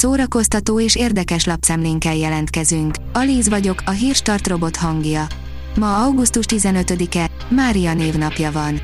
Szórakoztató és érdekes lapszemlénkkel jelentkezünk. Alíz vagyok, a hírstart robot hangja. Ma augusztus 15-e, Mária névnapja van.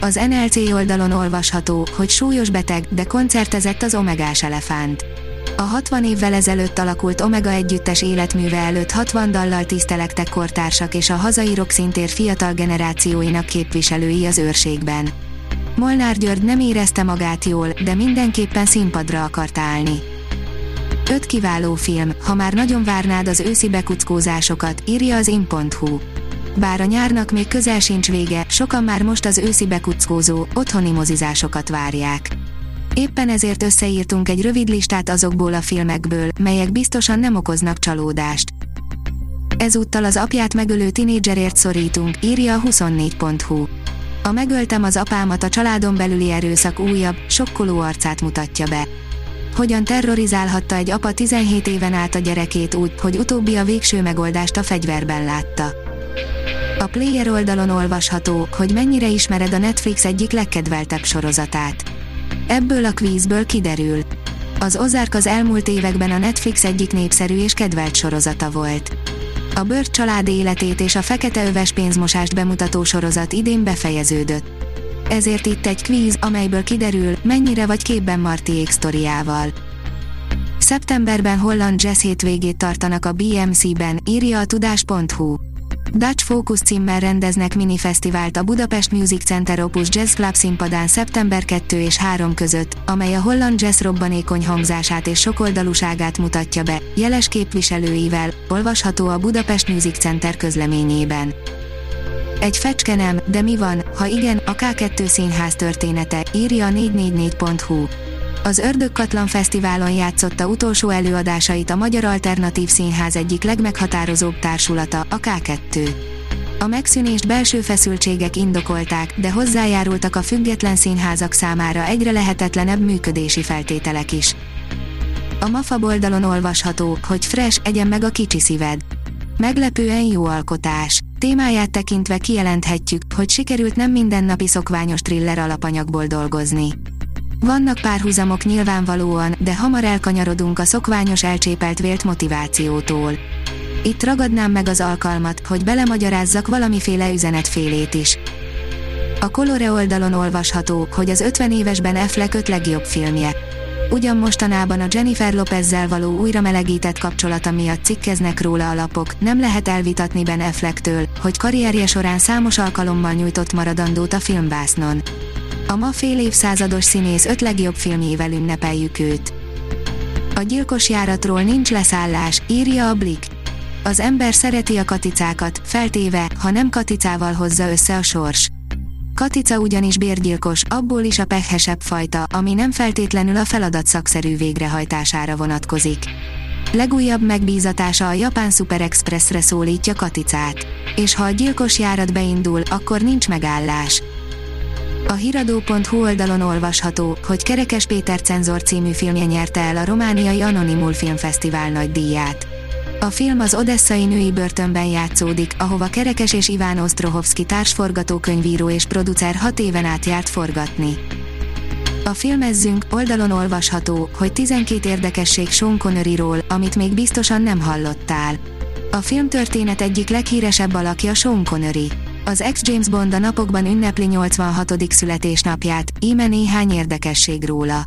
Az NLC oldalon olvasható, hogy súlyos beteg, de koncertezett az Omegás elefánt. A 60 évvel ezelőtt alakult Omega együttes életműve előtt 60 dallal tisztelektek kortársak és a hazai rockszintér fiatal generációinak képviselői az őrségben. Molnár György nem érezte magát jól, de mindenképpen színpadra akart állni. Öt kiváló film, ha már nagyon várnád az őszi bekuckózásokat, írja az in.hu. Bár a nyárnak még közel sincs vége, sokan már most az őszi bekuckózó, otthoni mozizásokat várják. Éppen ezért összeírtunk egy rövid listát azokból a filmekből, melyek biztosan nem okoznak csalódást. Ezúttal az apját megölő tinédzserért szorítunk, írja a 24.hu. A megöltem az apámat a családon belüli erőszak újabb, sokkoló arcát mutatja be. Hogyan terrorizálhatta egy apa 17 éven át a gyerekét úgy, hogy utóbbi a végső megoldást a fegyverben látta. A player oldalon olvasható, hogy mennyire ismered a Netflix egyik legkedveltebb sorozatát. Ebből a kvízből kiderül. Az Ozark az elmúlt években a Netflix egyik népszerű és kedvelt sorozata volt. A Bört család életét és a fekete öves pénzmosást bemutató sorozat idén befejeződött. Ezért itt egy kvíz, amelyből kiderül, mennyire vagy képben Martiék sztoriával. Szeptemberben holland jazz hétvégét tartanak a BMC-ben, írja a tudás.hu. Dutch Focus címmel rendeznek minifesztivált a Budapest Music Center Opus Jazz Club színpadán szeptember 2 és 3 között, amely a holland jazz robbanékony hangzását és sokoldalúságát mutatja be, jeles képviselőivel, olvasható a Budapest Music Center közleményében. Egy fecske nem, de mi van, ha igen, a K2 színház története, írja a 444.hu. Az Ördögkatlan Fesztiválon játszotta utolsó előadásait a Magyar Alternatív Színház egyik legmeghatározóbb társulata, a K2. A megszűnést belső feszültségek indokolták, de hozzájárultak a független színházak számára egyre lehetetlenebb működési feltételek is. A MAFA oldalon olvasható, hogy Fresh, egyen meg a kicsi szíved. Meglepően jó alkotás. Témáját tekintve kijelenthetjük, hogy sikerült nem mindennapi szokványos thriller alapanyagból dolgozni. Vannak párhuzamok nyilvánvalóan, de hamar elkanyarodunk a szokványos elcsépelt vélt motivációtól. Itt ragadnám meg az alkalmat, hogy belemagyarázzak valamiféle üzenetfélét is. A Colore oldalon olvasható, hogy az 50 évesben Affleck öt legjobb filmje. Ugyan mostanában a Jennifer Lopezzel való újra melegített kapcsolata miatt cikkeznek róla a lapok, nem lehet elvitatni Ben Afflecktől, hogy karrierje során számos alkalommal nyújtott maradandót a filmvásznon. A ma fél évszázados színész öt legjobb filmjével ünnepeljük őt. A gyilkos járatról nincs leszállás, írja a Blik. Az ember szereti a katicákat, feltéve, ha nem katicával hozza össze a sors. Katica ugyanis bérgyilkos, abból is a pehesebb fajta, ami nem feltétlenül a feladat szakszerű végrehajtására vonatkozik. Legújabb megbízatása a Japán Super Expressre szólítja Katicát. És ha a gyilkos járat beindul, akkor nincs megállás. A hiradó.hu oldalon olvasható, hogy Kerekes Péter Cenzor című filmje nyerte el a romániai Anonimul Filmfesztivál nagy díját. A film az odesszai női börtönben játszódik, ahova Kerekes és Iván Osztrohovszki társforgatókönyvíró és producer hat éven át járt forgatni. A filmezzünk oldalon olvasható, hogy 12 érdekesség Sean Conneryról, amit még biztosan nem hallottál. A film történet egyik leghíresebb alakja Sean Connery. Az ex-James Bond a napokban ünnepli 86. születésnapját, íme néhány érdekesség róla.